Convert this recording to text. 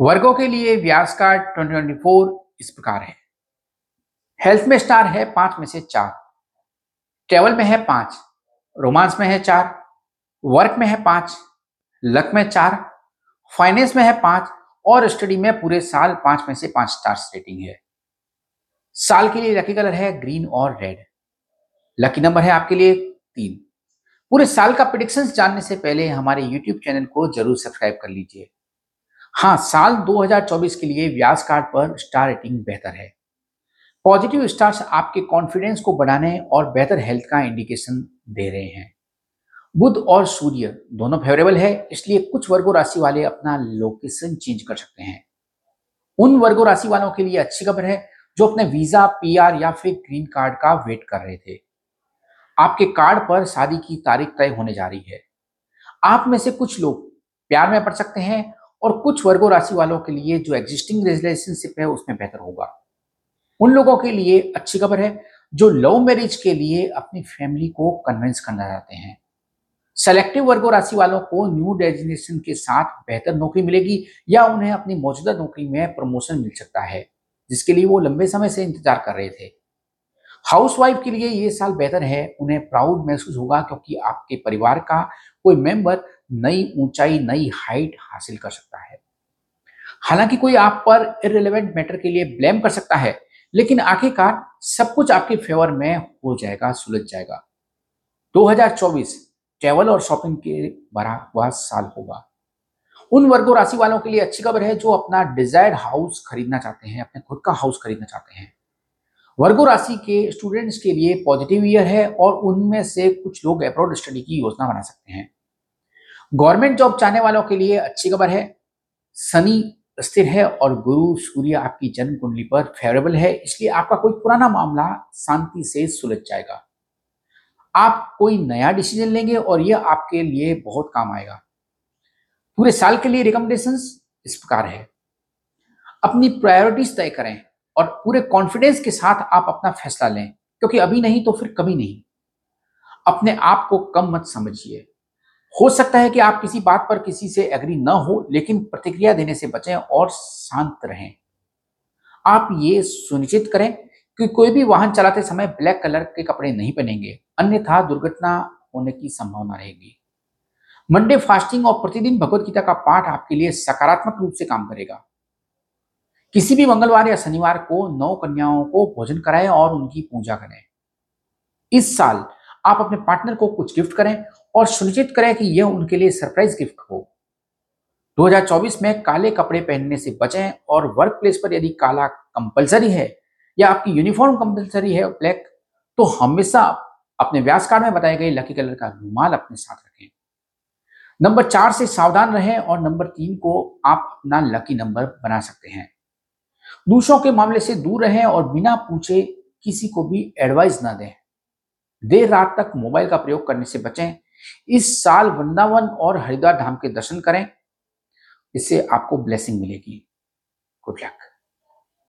वर्गों के लिए व्यास कार्ड 2024 इस प्रकार है। हेल्थ में स्टार है पाँच में से चार। ट्रेवल में है पाँच। रोमांस में है चार। वर्क में है पाँच। लक में चार। फाइनेंस में है पाँच। और स्टडी में पूरे साल पाँच में से पाँच स्टार्स रेटिंग है। साल के लिए लकी कलर है ग्रीन और रेड। लकी नंबर है आपके लिए तीन। पूरे साल का प्रिडिक्शन जानने से पहले हमारे यूट्यूब चैनल को ज़रूर सब्सक्राइब कर लीजिए। हाँ साल 2024 के लिए व्यास कार्ड पर स्टार रेटिंग बेहतर है। पॉजिटिव स्टार्स आपके कॉन्फिडेंस को बढ़ाने और बेहतर हेल्थ का इंडिकेशन दे रहे हैं। बुध और सूर्य दोनों फेवरेबल है, इसलिए कुछ वर्गो राशि वाले अपना लोकेशन चेंज कर सकते हैं। उन वर्गो राशि वालों के लिए अच्छी खबर है, जो अपने वीज़ा, पीआर या फिर ग्रीन कार्ड का वेट कर रहे थे। आपके कार्ड पर शादी की तारीख तय होने जा रही है। आप में से कुछ लोग प्यार में पड़ सकते हैं और कुछ वर्गो राशि वालों के लिए जो एग्जिस्टिंग रिलेशनशिप है उसमें बेहतर होगा। उन लोगों के लिए अच्छी खबर है जो लव मैरिज के लिए अपनी फैमिली को कन्विंस करना चाहते हैं। सेलेक्टिव वर्गो राशि वालों को न्यू डेजिनेशन के साथ बेहतर नौकरी मिलेगी या उन्हें अपनी मौजूदा नौकरी में प्रमोशन मिल सकता है, जिसके लिए वो लंबे समय से इंतज़ार कर रहे थे। हाउसवाइफ के लिए ये साल बेहतर है, उन्हें प्राउड महसूस होगा क्योंकि आपके परिवार का कोई मेंबर नई ऊंचाई, नई हाइट हासिल कर सकता है। हालाँकि कोई आप पर इरेलीवेंट मैटर के लिए ब्लेम कर सकता है, लेकिन आखिरकार सब कुछ आपके फेवर में हो जाएगा, सुलझ जाएगा। 2024 ट्रेवल और शॉपिंग के बड़ा हुआ साल होगा। उन वर्गो, राशि वालों के लिए अच्छी खबर है जो अपना डिजायर्ड हाउस खरीदना चाहते हैं, अपने खुद का हाउस खरीदना चाहते हैं। वर्गो राशि के स्टूडेंट्स के लिए पॉजिटिव ईयर है और उनमें से कुछ लोग अब्रॉड स्टडी की योजना बना सकते हैं। गवर्नमेंट जॉब चाहने वालों के लिए अच्छी खबर है। शनि स्थिर है और गुरु, सूर्य आपकी जन्म कुंडली पर फेवरेबल है, इसलिए आपका कोई पुराना मामला शांति से सुलझ जाएगा। आप कोई नया डिसीज़न लेंगे और यह आपके लिए बहुत काम आएगा। पूरे साल के लिए रिकमेंडेशन इस प्रकार है। अपनी प्रायोरिटीज तय करें। और पूरे कॉन्फिडेंस के साथ आप अपना फैसला लें, क्योंकि अभी नहीं तो फिर कभी नहीं। अपने आप को कम मत समझिए। हो सकता है कि आप किसी बात पर किसी से एग्री न हो, लेकिन प्रतिक्रिया देने से बचें और शांत रहें। आप ये सुनिश्चित करें कि कोई भी वाहन चलाते समय ब्लैक कलर के कपड़े नहीं पहनेंगे, अन्यथा दुर्घटना होने की संभावना रहेगी। मंडे फास्टिंग और प्रतिदिन भगवत गीता का पाठ आपके लिए सकारात्मक रूप से काम करेगा। किसी भी मंगलवार या शनिवार को नौ कन्याओं को भोजन कराएँ और उनकी पूजा करें। इस साल आप अपने पार्टनर को कुछ गिफ्ट करें और सुनिश्चित करें कि यह उनके लिए सरप्राइज़ गिफ्ट हो। 2024 में काले कपड़े पहनने से बचें और वर्क प्लेस पर यदि काला कंपलसरी है या आपकी यूनिफॉर्म कंपलसरी है ब्लैक तो हमेशा अपने व्यास कार्ड में बताए गए लकी कलर का रुमाल अपने साथ रखें। नंबर चार से सावधान रहें और नंबर तीन को आप अपना लकी नंबर बना सकते हैं। दूसरों के मामले से दूर रहें और बिना पूछे किसी को भी एडवाइस ना दें। देर रात तक मोबाइल का प्रयोग करने से बचें। इस साल वृंदावन और हरिद्वार धाम के दर्शन करें। इससे आपको ब्लेसिंग मिलेगी। Good luck